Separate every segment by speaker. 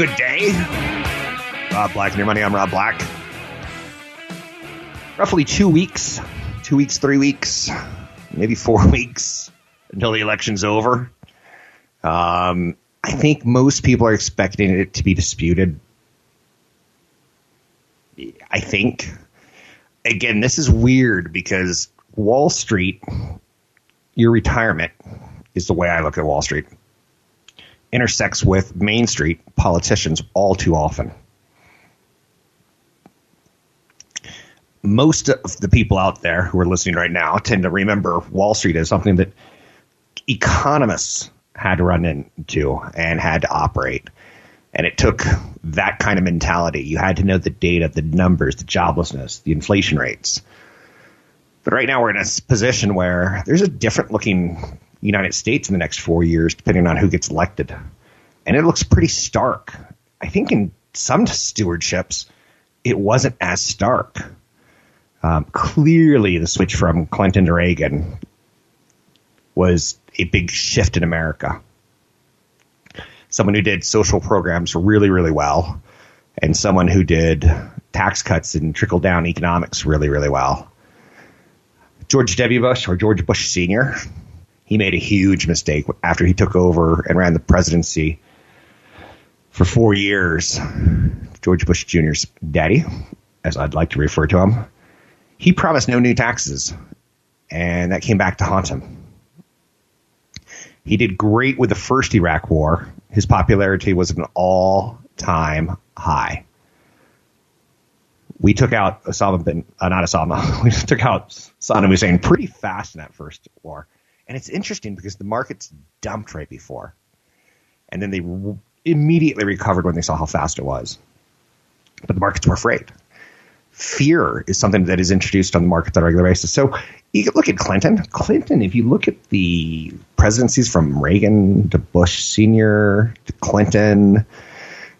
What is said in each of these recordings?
Speaker 1: Good day. Rob Black and your money. I'm Rob Black. Roughly two weeks, two weeks, three weeks, maybe four weeks until the election's over. Um, I think most people are expecting it to be disputed. I think. Again, this is weird because Wall Street, your retirement is the way I look at Wall Street intersects with Main Street politicians all too often. Most of the people out there who are listening right now tend to remember Wall Street as something that economists had to run into and had to operate. And it took that kind of mentality. You had to know the data, the numbers, the joblessness, the inflation rates. But right now we're in a position where there's a different looking United States in the next four years, depending on who gets elected. And it looks pretty stark. I think in some stewardships, it wasn't as stark. Um, clearly, the switch from Clinton to Reagan was a big shift in America. Someone who did social programs really, really well, and someone who did tax cuts and trickle down economics really, really well. George W. Bush or George Bush Sr he made a huge mistake after he took over and ran the presidency for four years. George Bush Jr.'s daddy, as I'd like to refer to him, he promised no new taxes, and that came back to haunt him. He did great with the first Iraq War. His popularity was at an all-time high. We took out Osama bin, uh, not Osama, we took out Saddam Hussein pretty fast in that first war. And it's interesting because the markets dumped right before. And then they immediately recovered when they saw how fast it was. But the markets were afraid. Fear is something that is introduced on the market on a regular basis. So you look at Clinton. Clinton, if you look at the presidencies from Reagan to Bush Sr. to Clinton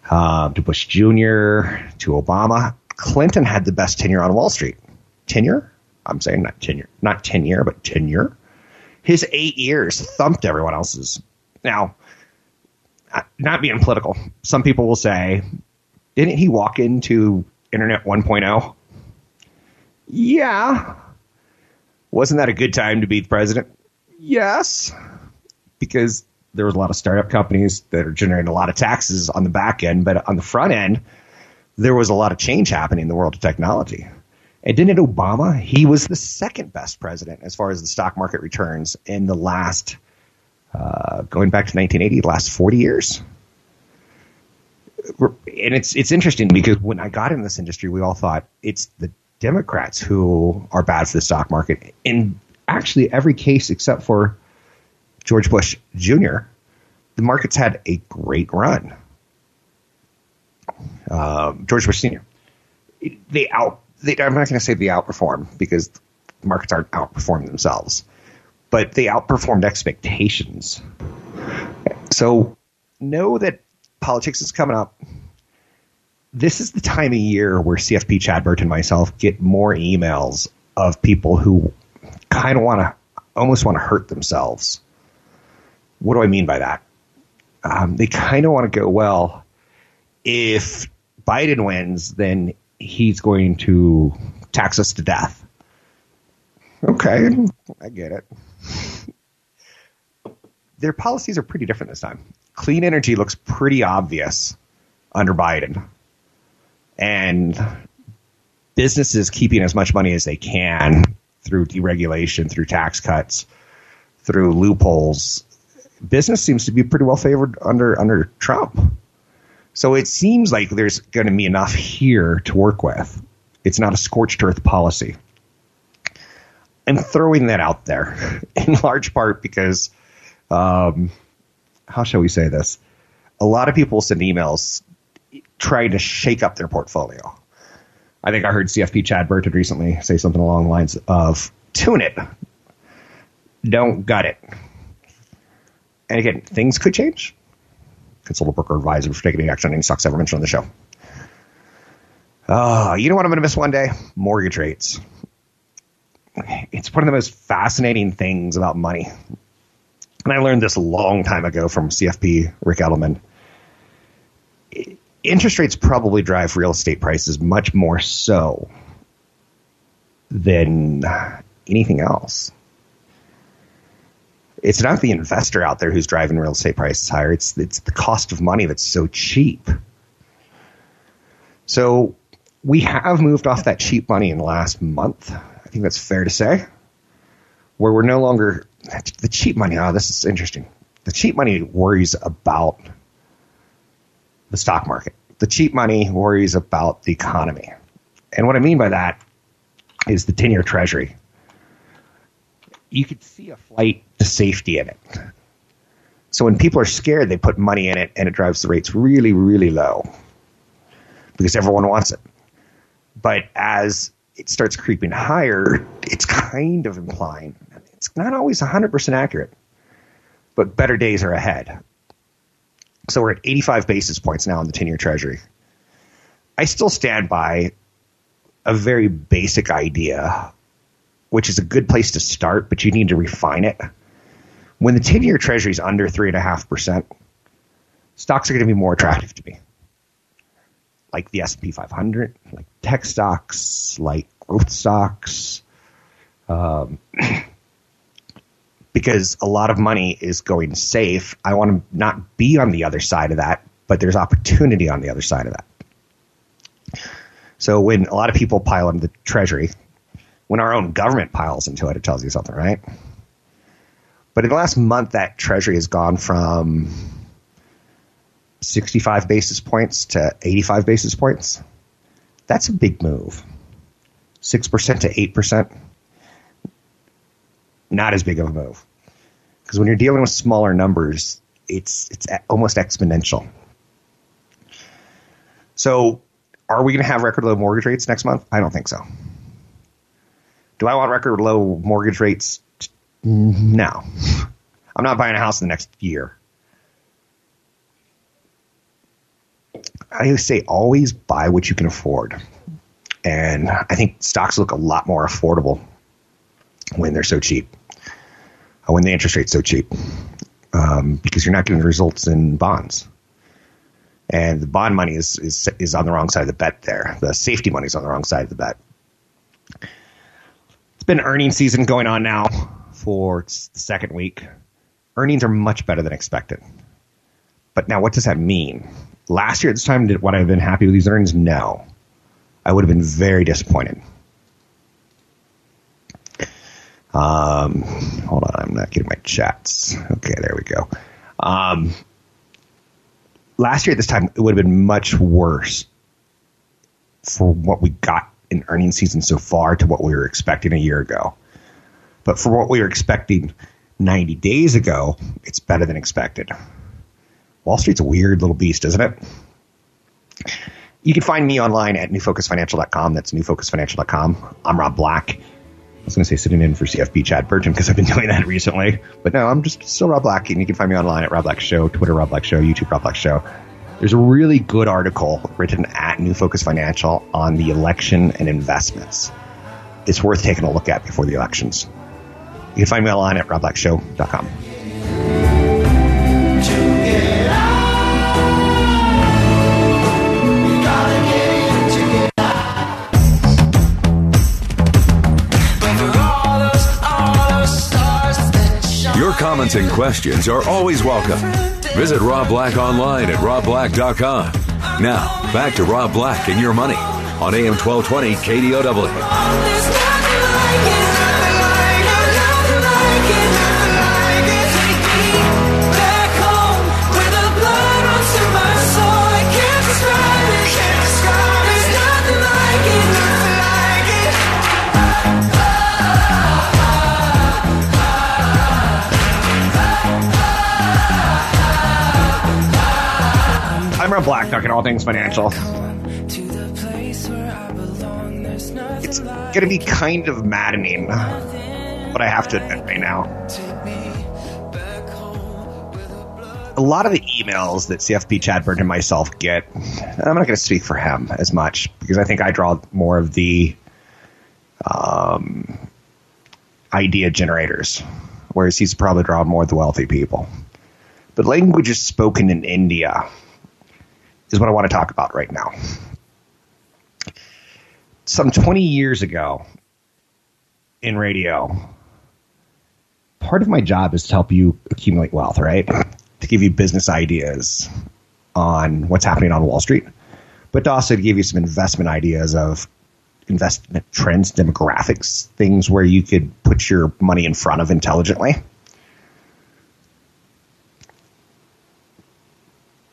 Speaker 1: uh, to Bush Jr. to Obama, Clinton had the best tenure on Wall Street. Tenure? I'm saying not tenure, not tenure, but tenure his eight years thumped everyone else's. Now, not being political, some people will say, didn't he walk into Internet 1.0? Yeah. Wasn't that a good time to be the president? Yes. Because there was a lot of startup companies that are generating a lot of taxes on the back end, but on the front end, there was a lot of change happening in the world of technology. And didn't Obama? He was the second best president as far as the stock market returns in the last, uh, going back to 1980, the last 40 years. And it's it's interesting because when I got in this industry, we all thought it's the Democrats who are bad for the stock market. In actually every case except for George Bush Jr., the markets had a great run. Uh, George Bush Sr. They out they, I'm not going to say they outperform because markets aren't outperforming themselves, but they outperformed expectations. So know that politics is coming up. This is the time of year where CFP Chad Burton and myself get more emails of people who kind of want to almost want to hurt themselves. What do I mean by that? Um, they kind of want to go, well, if Biden wins, then he's going to tax us to death. Okay, I get it. Their policies are pretty different this time. Clean energy looks pretty obvious under Biden. And businesses keeping as much money as they can through deregulation, through tax cuts, through loopholes. Business seems to be pretty well favored under under Trump. So it seems like there's going to be enough here to work with. It's not a scorched earth policy. I'm throwing that out there in large part because, um, how shall we say this? A lot of people send emails trying to shake up their portfolio. I think I heard CFP Chad Burton recently say something along the lines of tune it, don't gut it. And again, things could change. Consult a broker advisor for taking any action on any stocks ever mentioned on the show. Uh, you know what I'm going to miss one day? Mortgage rates. It's one of the most fascinating things about money. And I learned this a long time ago from CFP Ric Edelman. Interest rates probably drive real estate prices much more so than anything else. It's not the investor out there who's driving real estate prices higher. It's it's the cost of money that's so cheap. So we have moved off that cheap money in the last month. I think that's fair to say. Where we're no longer the cheap money. Oh, this is interesting. The cheap money worries about the stock market. The cheap money worries about the economy. And what I mean by that is the 10 year treasury. You could see a flight to safety in it. So when people are scared, they put money in it and it drives the rates really, really low because everyone wants it. But as it starts creeping higher, it's kind of implying it's not always 100% accurate, but better days are ahead. So we're at 85 basis points now in the 10 year treasury. I still stand by a very basic idea, which is a good place to start, but you need to refine it. When the 10 year treasury is under 3.5%, stocks are going to be more attractive to me. Like the S&P 500, like tech stocks, like growth stocks, um, because a lot of money is going safe. I want to not be on the other side of that, but there's opportunity on the other side of that. So when a lot of people pile into the treasury, when our own government piles into it, it tells you something, right? But in the last month, that treasury has gone from 65 basis points to 85 basis points. That's a big move. 6% to 8%. Not as big of a move. Because when you're dealing with smaller numbers, it's, it's almost exponential. So are we going to have record low mortgage rates next month? I don't think so. Do I want record low mortgage rates? No. I'm not buying a house in the next year. I say always buy what you can afford. And I think stocks look a lot more affordable when they're so cheap, when the interest rate's so cheap, um, because you're not getting the results in bonds. And the bond money is, is, is on the wrong side of the bet there. The safety money is on the wrong side of the bet. It's been earnings season going on now for the second week. Earnings are much better than expected. But now, what does that mean? Last year at this time, did would I have been happy with these earnings? No. I would have been very disappointed. Um, hold on, I'm not getting my chats. Okay, there we go. Um, last year at this time, it would have been much worse for what we got in earnings season so far to what we were expecting a year ago. But for what we were expecting 90 days ago, it's better than expected. Wall Street's a weird little beast, isn't it? You can find me online at newfocusfinancial.com. That's newfocusfinancial.com. I'm Rob Black. I was going to say sitting in for CFP Chad Burton because I've been doing that recently. But no, I'm just still Rob Black. And you can find me online at Rob Black Show, Twitter Rob Black Show, YouTube Rob Black Show. There's a really good article written at New Focus Financial on the election and investments. It's worth taking a look at before the elections. You can find me online at robblackshow.com.
Speaker 2: Your comments and questions are always welcome. Visit Rob Black online at robblack.com. Now, back to Rob Black and your money on AM 1220 KDOW.
Speaker 1: Rob Black, talking all things financial. It's to be kind of maddening, but I have to admit right now. A lot of the emails that CFP Chad Burton and myself get, I'm not going to speak for him as much because I think I draw more of the um, idea generators, whereas he's probably drawn more of the wealthy people. But languages spoken in India is what I want to talk about right now. Some 20 years ago in radio, part of my job is to help you accumulate wealth, right? To give you business ideas on what's happening on Wall Street, but to also to give you some investment ideas of investment trends, demographics, things where you could put your money in front of intelligently.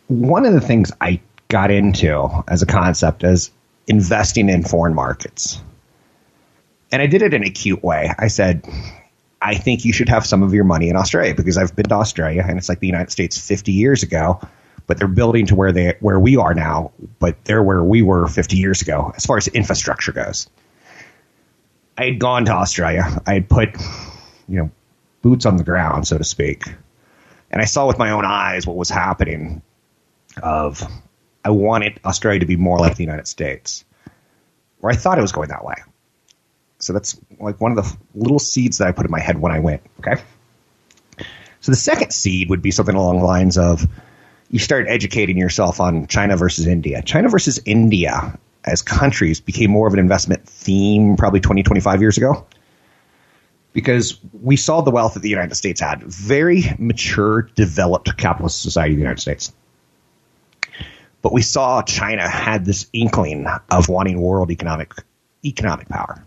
Speaker 1: One of the things I got into as a concept as investing in foreign markets. And I did it in a cute way. I said, I think you should have some of your money in Australia because I've been to Australia and it's like the United States 50 years ago, but they're building to where they where we are now, but they're where we were 50 years ago as far as infrastructure goes. I had gone to Australia. I had put, you know, boots on the ground, so to speak. And I saw with my own eyes what was happening of I wanted Australia to be more like the United States, or I thought it was going that way. So that's like one of the little seeds that I put in my head when I went. Okay. So the second seed would be something along the lines of you start educating yourself on China versus India. China versus India as countries became more of an investment theme probably 20, 25 years ago because we saw the wealth that the United States had. Very mature, developed capitalist society, in the United States. But we saw China had this inkling of wanting world economic economic power.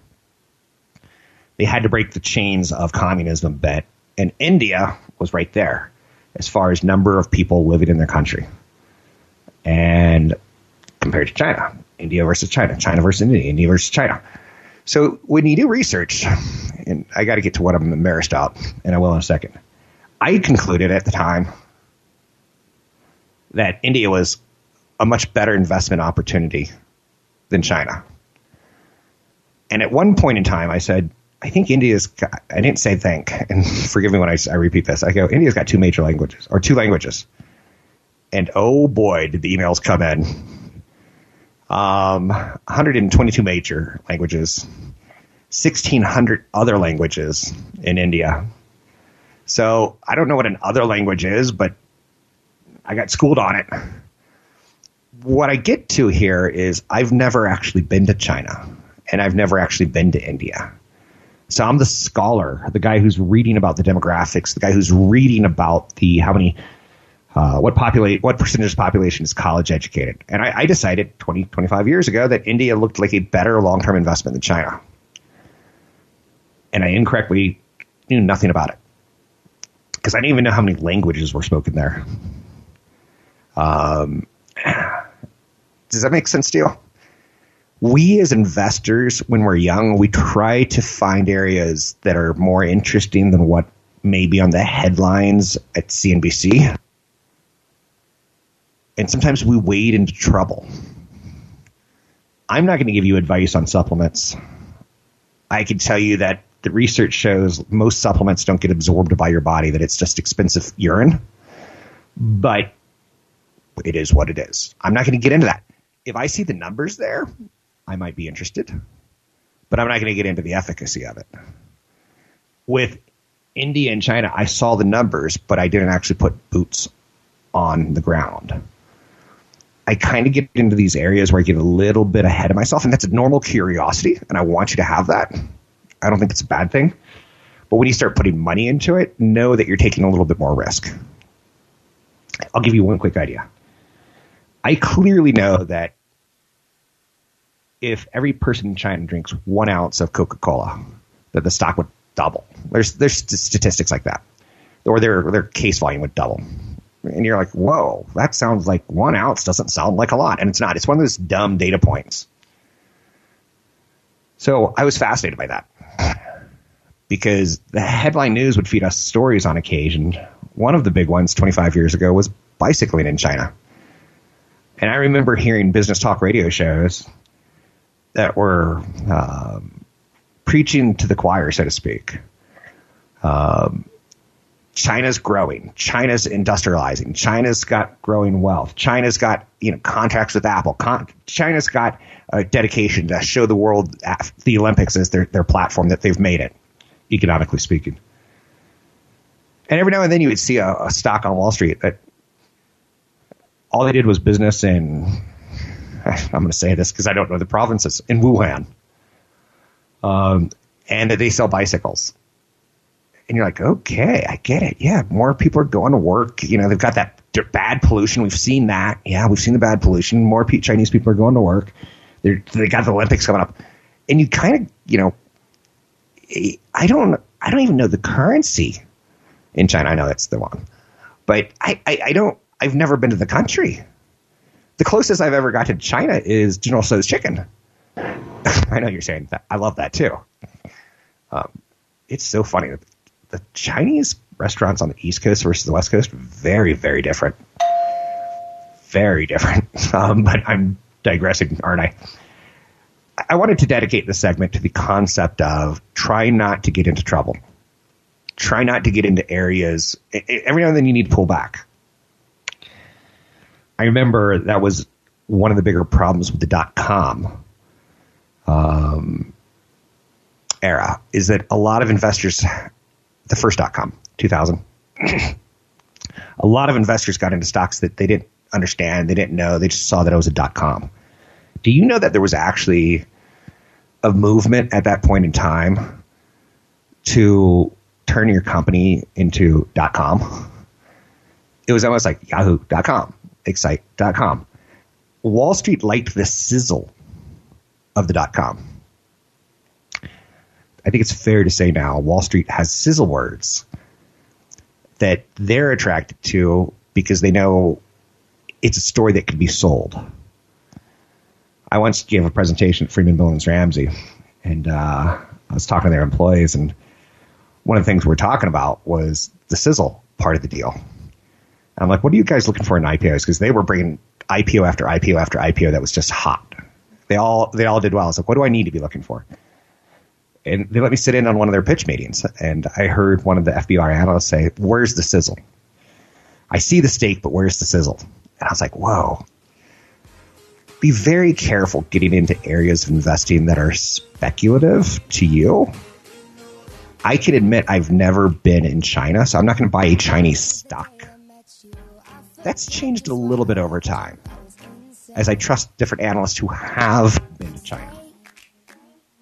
Speaker 1: They had to break the chains of communism bit, and India was right there as far as number of people living in their country. And compared to China, India versus China, China versus India, India versus China. So when you do research, and I got to get to what I'm embarrassed about, and I will in a second. I concluded at the time that India was a much better investment opportunity than China. And at one point in time, I said, I think India's got, I didn't say think, and forgive me when I, I repeat this. I go, India's got two major languages, or two languages. And oh boy, did the emails come in. Um, 122 major languages, 1,600 other languages in India. So I don't know what an other language is, but I got schooled on it. What I get to here is I've never actually been to China, and I've never actually been to India. So I'm the scholar, the guy who's reading about the demographics, the guy who's reading about the how many, uh, what populate, what percentage of the population is college educated. And I, I decided 20, 25 years ago that India looked like a better long term investment than China. And I incorrectly knew nothing about it because I didn't even know how many languages were spoken there. Um, does that make sense to you? we as investors, when we're young, we try to find areas that are more interesting than what may be on the headlines at CNBC. And sometimes we wade into trouble. I'm not going to give you advice on supplements. I can tell you that the research shows most supplements don't get absorbed by your body, that it's just expensive urine. But it is what it is. I'm not going to get into that. If I see the numbers there, I might be interested, but I'm not going to get into the efficacy of it. With India and China, I saw the numbers, but I didn't actually put boots on the ground. I kind of get into these areas where I get a little bit ahead of myself, and that's a normal curiosity, and I want you to have that. I don't think it's a bad thing. But when you start putting money into it, know that you're taking a little bit more risk. I'll give you one quick idea. I clearly know that if every person in China drinks one ounce of Coca Cola, that the stock would double. There's there's statistics like that, or their their case volume would double. And you're like, whoa, that sounds like one ounce doesn't sound like a lot, and it's not. It's one of those dumb data points. So I was fascinated by that because the headline news would feed us stories on occasion. One of the big ones 25 years ago was bicycling in China. And I remember hearing business talk radio shows that were um, preaching to the choir, so to speak. Um, China's growing. China's industrializing. China's got growing wealth. China's got you know contracts with Apple. Con- China's got a dedication to show the world the Olympics as their their platform that they've made it, economically speaking. And every now and then you would see a, a stock on Wall Street that all they did was business in. I'm going to say this because I don't know the provinces in Wuhan, um, and they sell bicycles and you're like, okay, I get it. Yeah, more people are going to work. You know, they've got that bad pollution. We've seen that. Yeah, we've seen the bad pollution. More Chinese people are going to work. They're, they got the Olympics coming up, and you kind of, you know, I don't, I don't even know the currency in China. I know that's the one, but I, I, I don't. I've never been to the country. The closest I've ever got to China is General Tso's chicken. I know you're saying that. I love that too. Um, it's so funny the Chinese restaurants on the East Coast versus the West Coast very, very different. Very different. Um, but I'm digressing, aren't I? I wanted to dedicate this segment to the concept of try not to get into trouble. Try not to get into areas. Every now and then you need to pull back. I remember that was one of the bigger problems with the dot com um, era is that a lot of investors the first dot com, 2000. a lot of investors got into stocks that they didn't understand, they didn't know, they just saw that it was a dot com. Do you know that there was actually a movement at that point in time to turn your company into dot com? It was almost like yahoo.com, excite.com. Wall Street liked the sizzle of the dot com. I think it's fair to say now Wall Street has sizzle words that they're attracted to because they know it's a story that can be sold. I once gave a presentation at Friedman Billings Ramsey, and uh, I was talking to their employees, and one of the things we are talking about was the sizzle part of the deal. I'm like, what are you guys looking for in IPOs? Because they were bringing IPO after IPO after IPO that was just hot. They all they all did well. I was like, what do I need to be looking for? and they let me sit in on one of their pitch meetings. And I heard one of the FBR analysts say, Where's the sizzle? I see the steak, but where's the sizzle? And I was like, Whoa. Be very careful getting into areas of investing that are speculative to you. I can admit I've never been in China, so I'm not going to buy a Chinese stock. That's changed a little bit over time as I trust different analysts who have been to China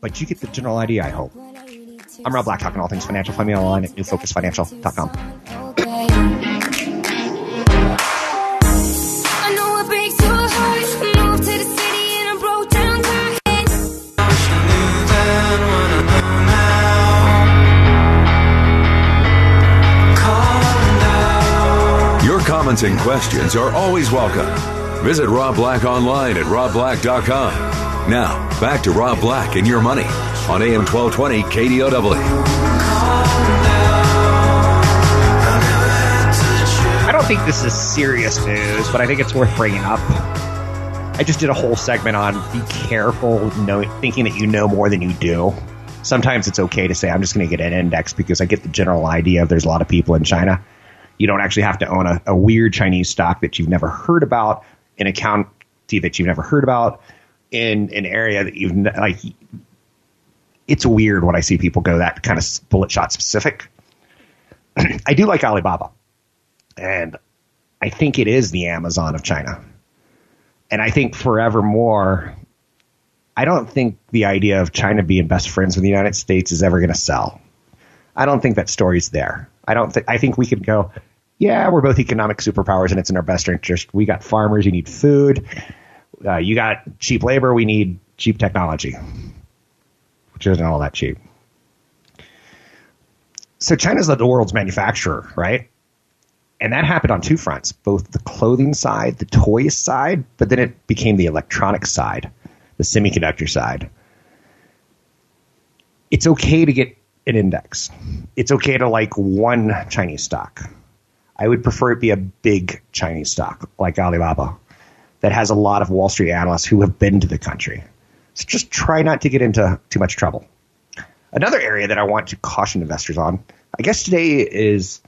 Speaker 1: but you get the general idea, I hope. I'm Rob Black, talking all things financial. Find me online at newfocusfinancial.com.
Speaker 2: comments and questions are always welcome. Visit Rob Black online at robblack.com. Now, back to Rob Black and your money on AM 1220 KDOW.
Speaker 1: I don't think this is serious news, but I think it's worth bringing up. I just did a whole segment on be careful knowing, thinking that you know more than you do. Sometimes it's okay to say, I'm just going to get an index because I get the general idea of there's a lot of people in China. You don't actually have to own a, a weird Chinese stock that you've never heard about, an account that you've never heard about, in an area that you've like. It's weird when I see people go that kind of bullet shot specific. I do like Alibaba, and I think it is the Amazon of China. And I think forevermore, I don't think the idea of China being best friends with the United States is ever going to sell. I don't think that story's there. I don't. Th- I think we could go. Yeah, we're both economic superpowers, and it's in our best interest. We got farmers. You need food. Uh, you got cheap labor. We need cheap technology, which isn't all that cheap. So China's the world's manufacturer, right? And that happened on two fronts, both the clothing side, the toys side, but then it became the electronic side, the semiconductor side. It's okay to get an index. It's okay to like one Chinese stock. I would prefer it be a big Chinese stock like Alibaba that has a lot of Wall Street analysts who have been to the country. So just try not to get into too much trouble. Another area that I want to caution investors on, I guess today is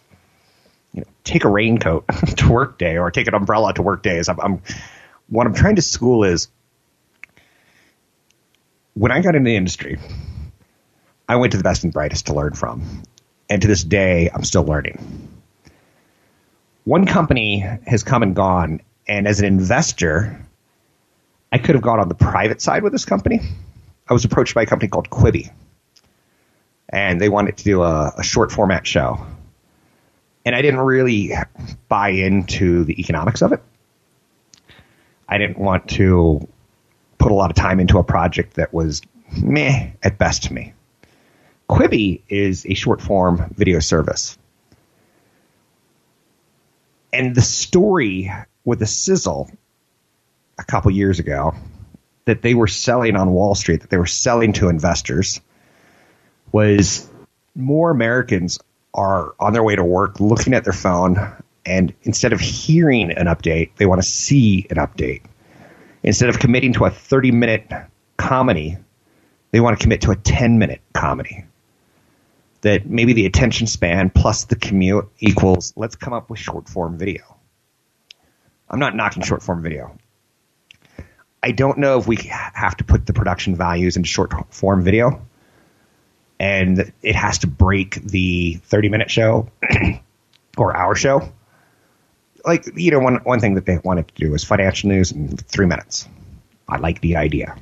Speaker 1: you know, take a raincoat to work day or take an umbrella to work day. Is I'm, I'm what I'm trying to school is when I got in the industry, I went to the best and brightest to learn from, and to this day, I'm still learning. One company has come and gone, and as an investor, I could have gone on the private side with this company. I was approached by a company called Quibi, and they wanted to do a, a short format show and I didn't really buy into the economics of it. I didn't want to put a lot of time into a project that was meh at best to me. Quibi is a short form video service. And the story with the sizzle a couple years ago that they were selling on Wall Street, that they were selling to investors, was more Americans are on their way to work looking at their phone and instead of hearing an update, they want to see an update. Instead of committing to a 30 minute comedy, they want to commit to a 10 minute comedy. That maybe the attention span plus the commute equals let's come up with short form video. I'm not knocking short form video. I don't know if we have to put the production values into short form video and it has to break the 30 minute show or hour show. Like, you know, one, one thing that they wanted to do was financial news in three minutes. I like the idea.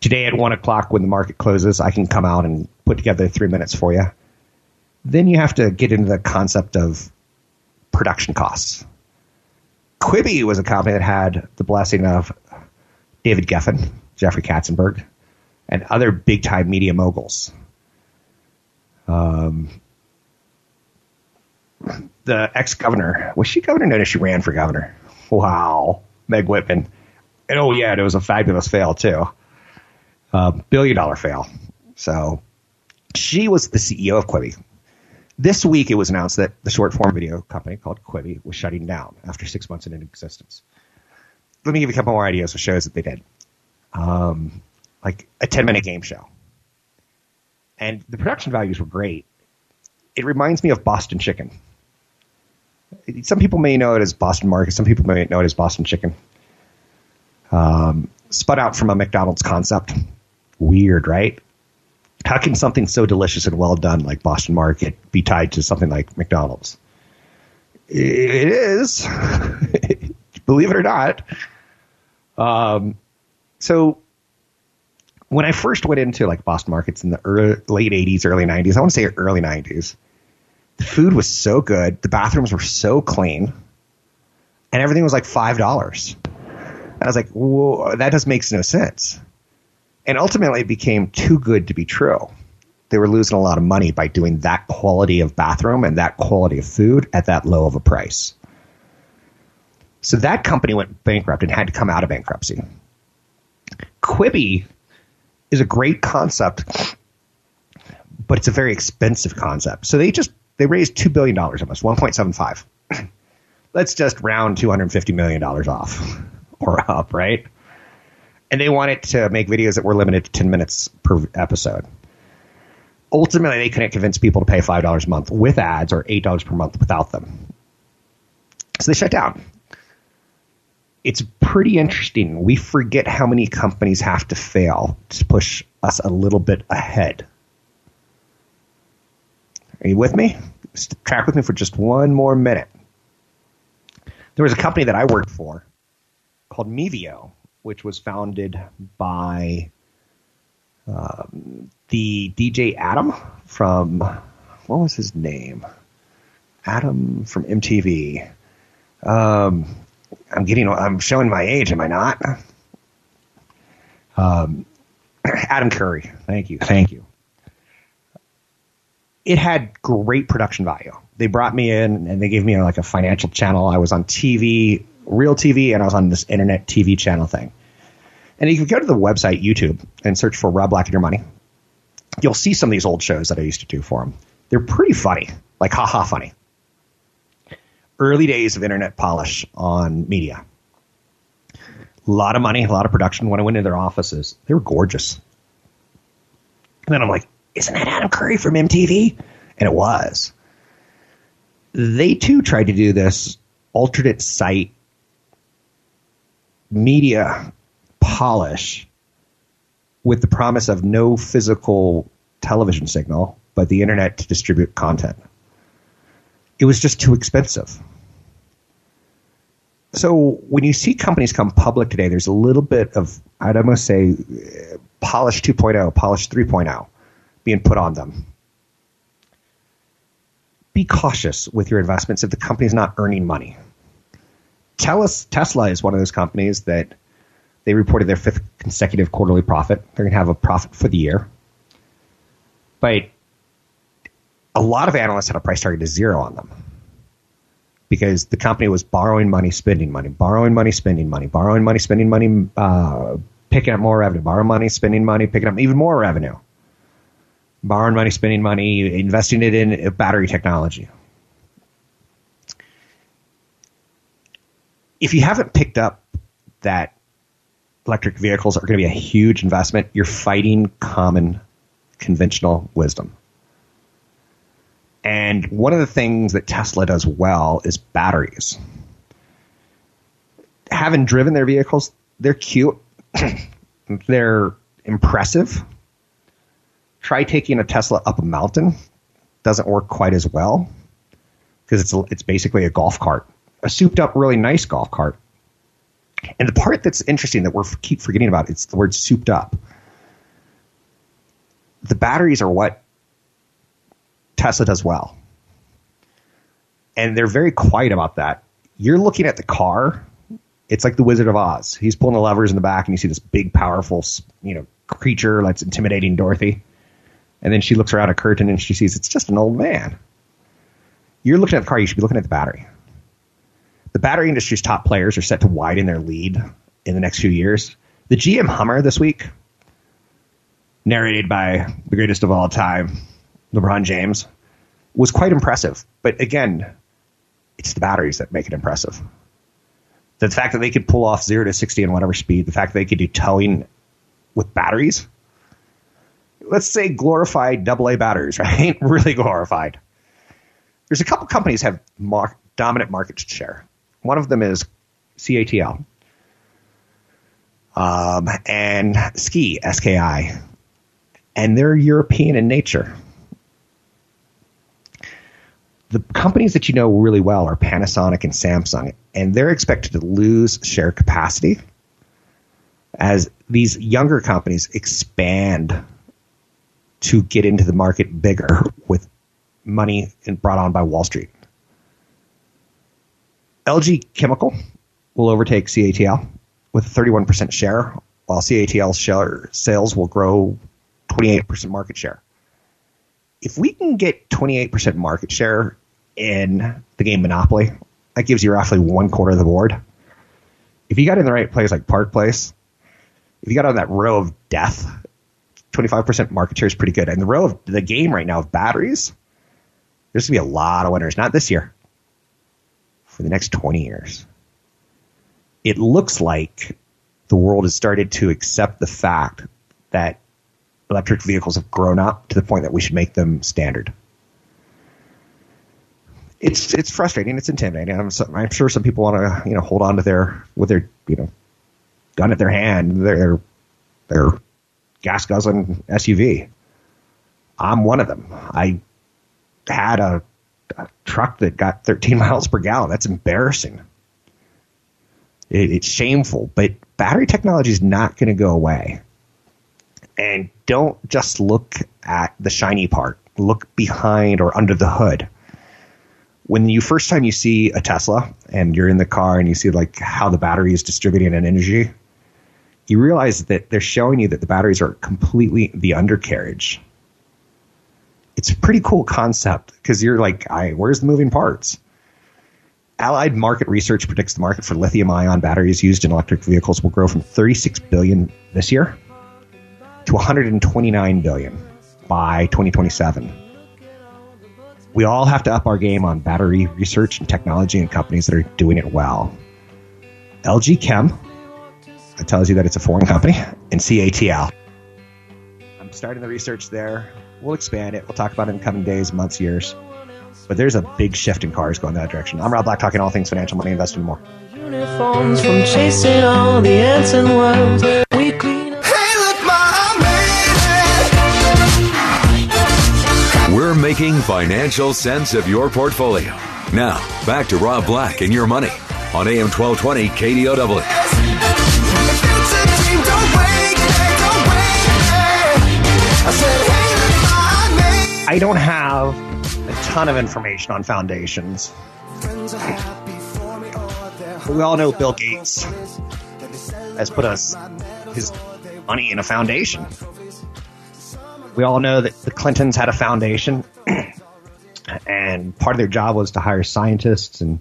Speaker 1: Today at one o'clock when the market closes, I can come out and put together three minutes for you. Then you have to get into the concept of production costs. Quibi was a company that had the blessing of David Geffen, Jeffrey Katzenberg, and other big time media moguls. Um, the ex governor was she governor? No, she ran for governor. Wow, Meg Whitman. And oh yeah, it was a fabulous fail too, uh, billion dollar fail. So she was the CEO of Quibi. This week, it was announced that the short form video company called Quibi was shutting down after six months in existence. Let me give you a couple more ideas of shows that they did. Um, like a 10 minute game show. And the production values were great. It reminds me of Boston Chicken. Some people may know it as Boston Market. Some people may know it as Boston Chicken. Um, spun out from a McDonald's concept. Weird, right? How can something so delicious and well done like Boston Market be tied to something like McDonald's? It is, believe it or not. Um, so when I first went into like Boston markets in the early, late 80s, early 90s, I want to say early 90s, the food was so good, the bathrooms were so clean, and everything was like $5. I was like, whoa, that just makes no sense. And ultimately, it became too good to be true. They were losing a lot of money by doing that quality of bathroom and that quality of food at that low of a price. So that company went bankrupt and had to come out of bankruptcy. Quibi is a great concept, but it's a very expensive concept. So they just they raised two billion dollars almost, one point seven five. Let's just round two hundred fifty million dollars off. or up, right? And they wanted to make videos that were limited to 10 minutes per episode. Ultimately, they couldn't convince people to pay $5 a month with ads or $8 per month without them. So they shut down. It's pretty interesting. We forget how many companies have to fail to push us a little bit ahead. Are you with me? Track with me for just one more minute. There was a company that I worked for called Mevio, which was founded by um, the DJ Adam from what was his name? Adam from MTV. Um, I'm getting. I'm showing my age. Am I not? Um, Adam Curry. Thank you. Thank you. It had great production value. They brought me in and they gave me like a financial channel. I was on TV, real TV, and I was on this internet TV channel thing. And you can go to the website YouTube and search for Rob Black and Your Money. You'll see some of these old shows that I used to do for them. They're pretty funny, like ha ha funny. Early days of internet polish on media. A lot of money, a lot of production. When I went into their offices, they were gorgeous. And then I'm like, isn't that Adam Curry from MTV? And it was. They too tried to do this alternate site media polish with the promise of no physical television signal, but the internet to distribute content. It was just too expensive. So when you see companies come public today, there's a little bit of, I'd almost say, polish 2.0, polish 3.0 being put on them. Be cautious with your investments if the company's not earning money. Tesla is one of those companies that they reported their fifth consecutive quarterly profit. They're going to have a profit for the year. But a lot of analysts had a price target of zero on them because the company was borrowing money, spending money, borrowing money, spending money, borrowing money, spending money, uh, picking up more revenue, borrowing money, spending money, picking up even more revenue, borrowing money, spending money, investing it in battery technology. If you haven't picked up that electric vehicles are going to be a huge investment, you're fighting common conventional wisdom. And one of the things that Tesla does well is batteries. Having driven their vehicles, they're cute, they're impressive. Try taking a Tesla up a mountain, doesn't work quite as well because it's it's basically a golf cart, a souped up, really nice golf cart. And the part that's interesting that we keep forgetting about it's the word souped up. The batteries are what Tesla does well. And they're very quiet about that. You're looking at the car, it's like the Wizard of Oz. He's pulling the levers in the back, and you see this big, powerful, you know, creature that's intimidating Dorothy. And then she looks around a curtain and she sees it's just an old man. You're looking at the car, you should be looking at the battery. The battery industry's top players are set to widen their lead in the next few years. The GM Hummer this week, narrated by the greatest of all time, LeBron James, was quite impressive. But again, it's the batteries that make it impressive. The fact that they could pull off zero to 60 in whatever speed, the fact that they could do towing with batteries, let's say glorified AA batteries, right? really glorified. There's a couple companies have mar- dominant market share. One of them is CATL um, and Ski, SKI. And they're European in nature the companies that you know really well are Panasonic and Samsung, and they're expected to lose share capacity as these younger companies expand to get into the market bigger with money brought on by Wall Street. LG Chemical will overtake CATL with a 31% share, while CATL share sales will grow 28% market share. If we can get 28% market share in the game Monopoly, that gives you roughly one quarter of the board. If you got in the right place like Park Place, if you got on that row of death, 25% market share is pretty good. And the row of the game right now of batteries, there's going to be a lot of winners. Not this year, for the next 20 years. it looks like the world has started to accept the fact that electric vehicles have grown up to the point that we should make them standard. It's it's frustrating. It's intimidating. I'm, so, I'm sure some people want to you know hold on to their with their you know gun at their hand, their their gas guzzling SUV. I'm one of them. I had a, a truck that got 13 miles per gallon. That's embarrassing. It, it's shameful, but battery technology is not going to go away. And don't just look at the shiny part. Look behind or under the hood. When you first time you see a Tesla and you're in the car and you see like how the battery is distributing an energy, you realize that they're showing you that the batteries are completely the undercarriage. It's a pretty cool concept because you're like, I, where's the moving parts? Allied Market Research predicts the market for lithium ion batteries used in electric vehicles will grow from 36 billion this year to 129 billion by 2027. We all have to up our game on battery research and technology and companies that are doing it well. LG Chem, it tells you that it's a foreign company, and CATL. I'm starting the research there. We'll expand it. We'll talk about it in coming days, months, years. But there's a big shift in cars going that direction. I'm Rob Black, talking all things financial, money, investing, and more.
Speaker 3: Uniforms from chasing all the ants and worms. We clean up.
Speaker 2: We're making financial sense of your portfolio. Now, back to Rob Black and your money on AM 1220 KDOW.
Speaker 1: I don't have a ton of information on foundations. But we all know Bill Gates has put us his money in a foundation. We all know that the Clintons had a foundation, and part of their job was to hire scientists and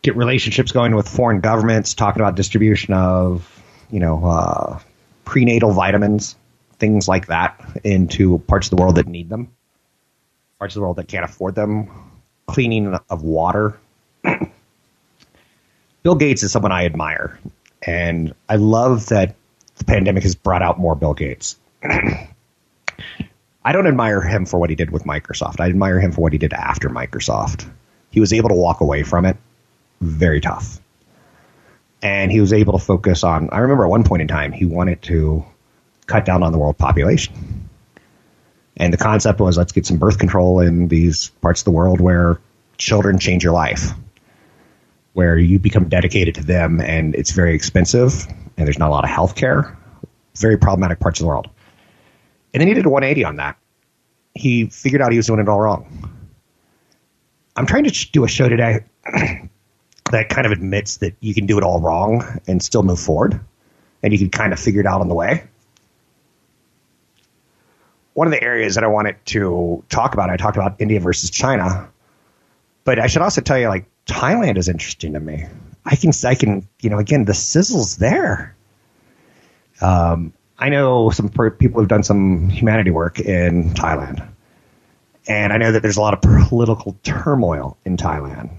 Speaker 1: get relationships going with foreign governments, talking about distribution of, you know, uh, prenatal vitamins, things like that, into parts of the world that need them, parts of the world that can't afford them, cleaning of water. Bill Gates is someone I admire, and I love that the pandemic has brought out more Bill Gates. I don't admire him for what he did with Microsoft. I admire him for what he did after Microsoft. He was able to walk away from it very tough. And he was able to focus on, I remember at one point in time, he wanted to cut down on the world population. And the concept was let's get some birth control in these parts of the world where children change your life, where you become dedicated to them and it's very expensive and there's not a lot of health care. Very problematic parts of the world. And then he did a 180 on that. He figured out he was doing it all wrong. I'm trying to do a show today that kind of admits that you can do it all wrong and still move forward, and you can kind of figure it out on the way. One of the areas that I wanted to talk about, I talked about India versus China, but I should also tell you, like Thailand is interesting to me. I can, I can, you know, again, the sizzle's there. Um, I know some people who've done some humanity work in Thailand, and I know that there's a lot of political turmoil in Thailand.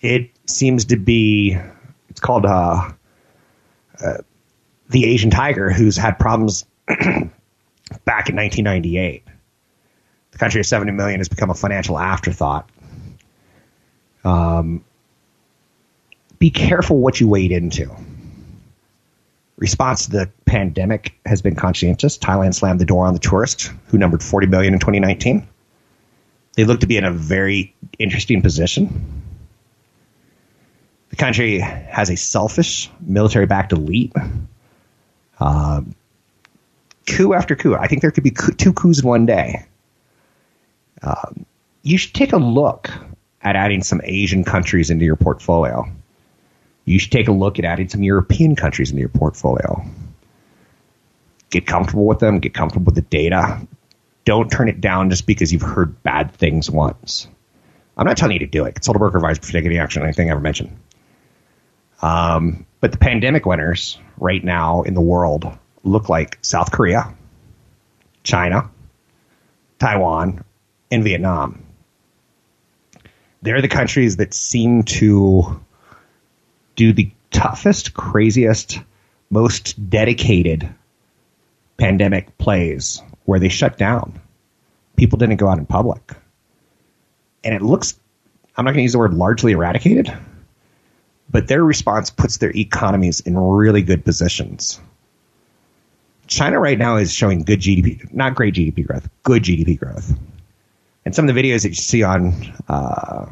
Speaker 1: It seems to be, it's called uh, uh, the Asian tiger, who's had problems back in 1998. The country of 70 million has become a financial afterthought. Um, be careful what you wade into response to the pandemic has been conscientious. Thailand slammed the door on the tourists, who numbered 40 million in 2019. They look to be in a very interesting position. The country has a selfish, military-backed elite. Uh, coup after coup. I think there could be two coups in one day. Uh, you should take a look at adding some Asian countries into your portfolio you should take a look at adding some European countries into your portfolio. Get comfortable with them, get comfortable with the data. Don't turn it down just because you've heard bad things once. I'm not telling you to do it. Consult a broker advisor for take any action on anything I ever mentioned. Um, but the pandemic winners right now in the world look like South Korea, China, Taiwan, and Vietnam. They're the countries that seem to do the toughest, craziest, most dedicated pandemic plays where they shut down. People didn't go out in public. And it looks, I'm not going to use the word largely eradicated, but their response puts their economies in really good positions. China right now is showing good GDP, not great GDP growth, good GDP growth. And some of the videos that you see on uh,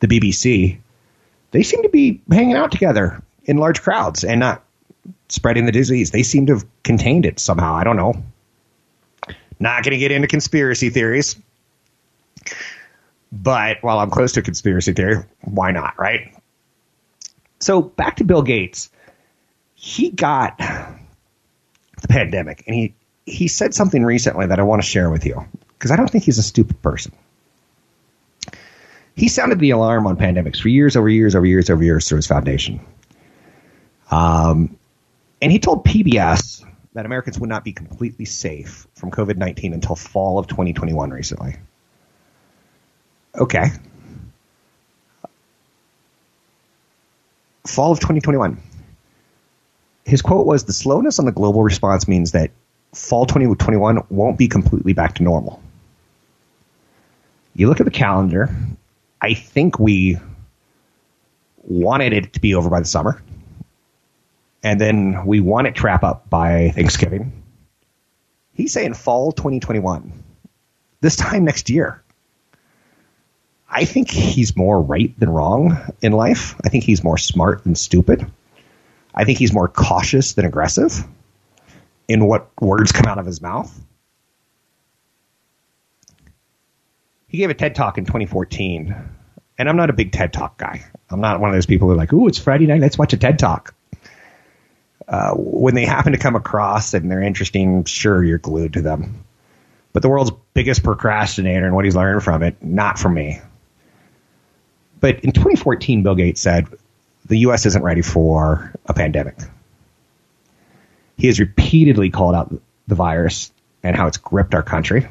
Speaker 1: the BBC, they seem to be hanging out together in large crowds and not spreading the disease. They seem to have contained it somehow. I don't know. Not going to get into conspiracy theories. But while I'm close to conspiracy theory, why not, right? So back to Bill Gates. He got the pandemic and he, he said something recently that I want to share with you because I don't think he's a stupid person. He sounded the alarm on pandemics for years over years over years over years through his foundation. Um, and he told PBS that Americans would not be completely safe from COVID 19 until fall of 2021 recently. Okay. Fall of 2021. His quote was The slowness on the global response means that fall 2021 won't be completely back to normal. You look at the calendar, I think we wanted it to be over by the summer. And then we want it to wrap up by Thanksgiving. He's saying fall 2021. This time next year. I think he's more right than wrong in life. I think he's more smart than stupid. I think he's more cautious than aggressive in what words come out of his mouth. He gave a TED talk in 2014, and I'm not a big TED talk guy. I'm not one of those people who are like, "Ooh, it's Friday night, let's watch a TED talk." Uh, when they happen to come across and they're interesting, sure, you're glued to them. But the world's biggest procrastinator and what he's learned from it, not from me. But in 2014, Bill Gates said the U.S. isn't ready for a pandemic. He has repeatedly called out the virus and how it's gripped our country.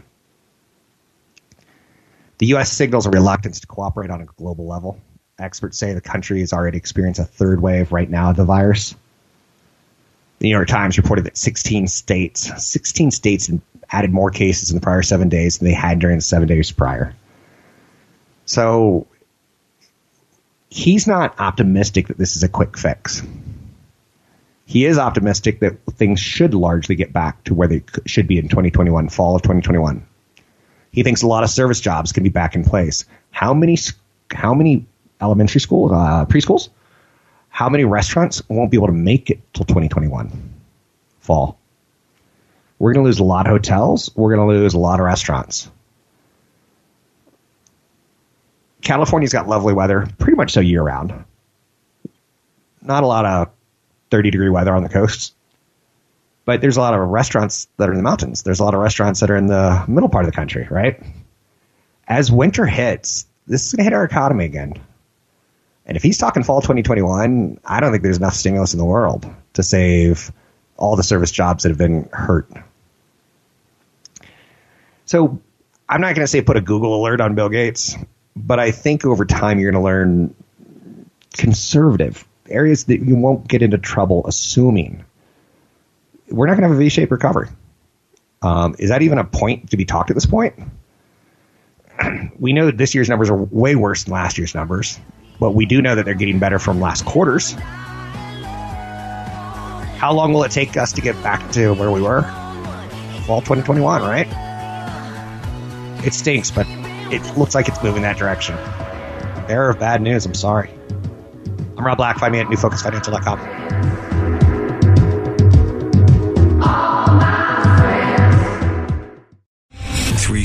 Speaker 1: The U.S. signals a reluctance to cooperate on a global level. Experts say the country has already experienced a third wave right now of the virus. The New York Times reported that 16 states, 16 states added more cases in the prior seven days than they had during the seven days prior. So he's not optimistic that this is a quick fix. He is optimistic that things should largely get back to where they should be in 2021, fall of 2021. He thinks a lot of service jobs can be back in place. How many how many elementary school uh, preschools? How many restaurants won't be able to make it till 2021 fall? We're going to lose a lot of hotels. We're going to lose a lot of restaurants. California's got lovely weather, pretty much so year round. Not a lot of 30 degree weather on the coasts, but there's a lot of restaurants that are in the mountains. There's a lot of restaurants that are in the middle part of the country, right? As winter hits, this is going to hit our economy again. And if he's talking fall 2021, I don't think there's enough stimulus in the world to save all the service jobs that have been hurt. So I'm not going to say put a Google alert on Bill Gates, but I think over time you're going to learn conservative areas that you won't get into trouble assuming we're not going to have a V-shaped recovery. Um, is that even a point to be talked at this point? we know that this year's numbers are way worse than last year's numbers, but we do know that they're getting better from last quarters. How long will it take us to get back to where we were? Fall 2021, right? It stinks, but it looks like it's moving that direction. Bearer of bad news, I'm sorry. I'm Rob Black. Find me at newfocusfinancial.com.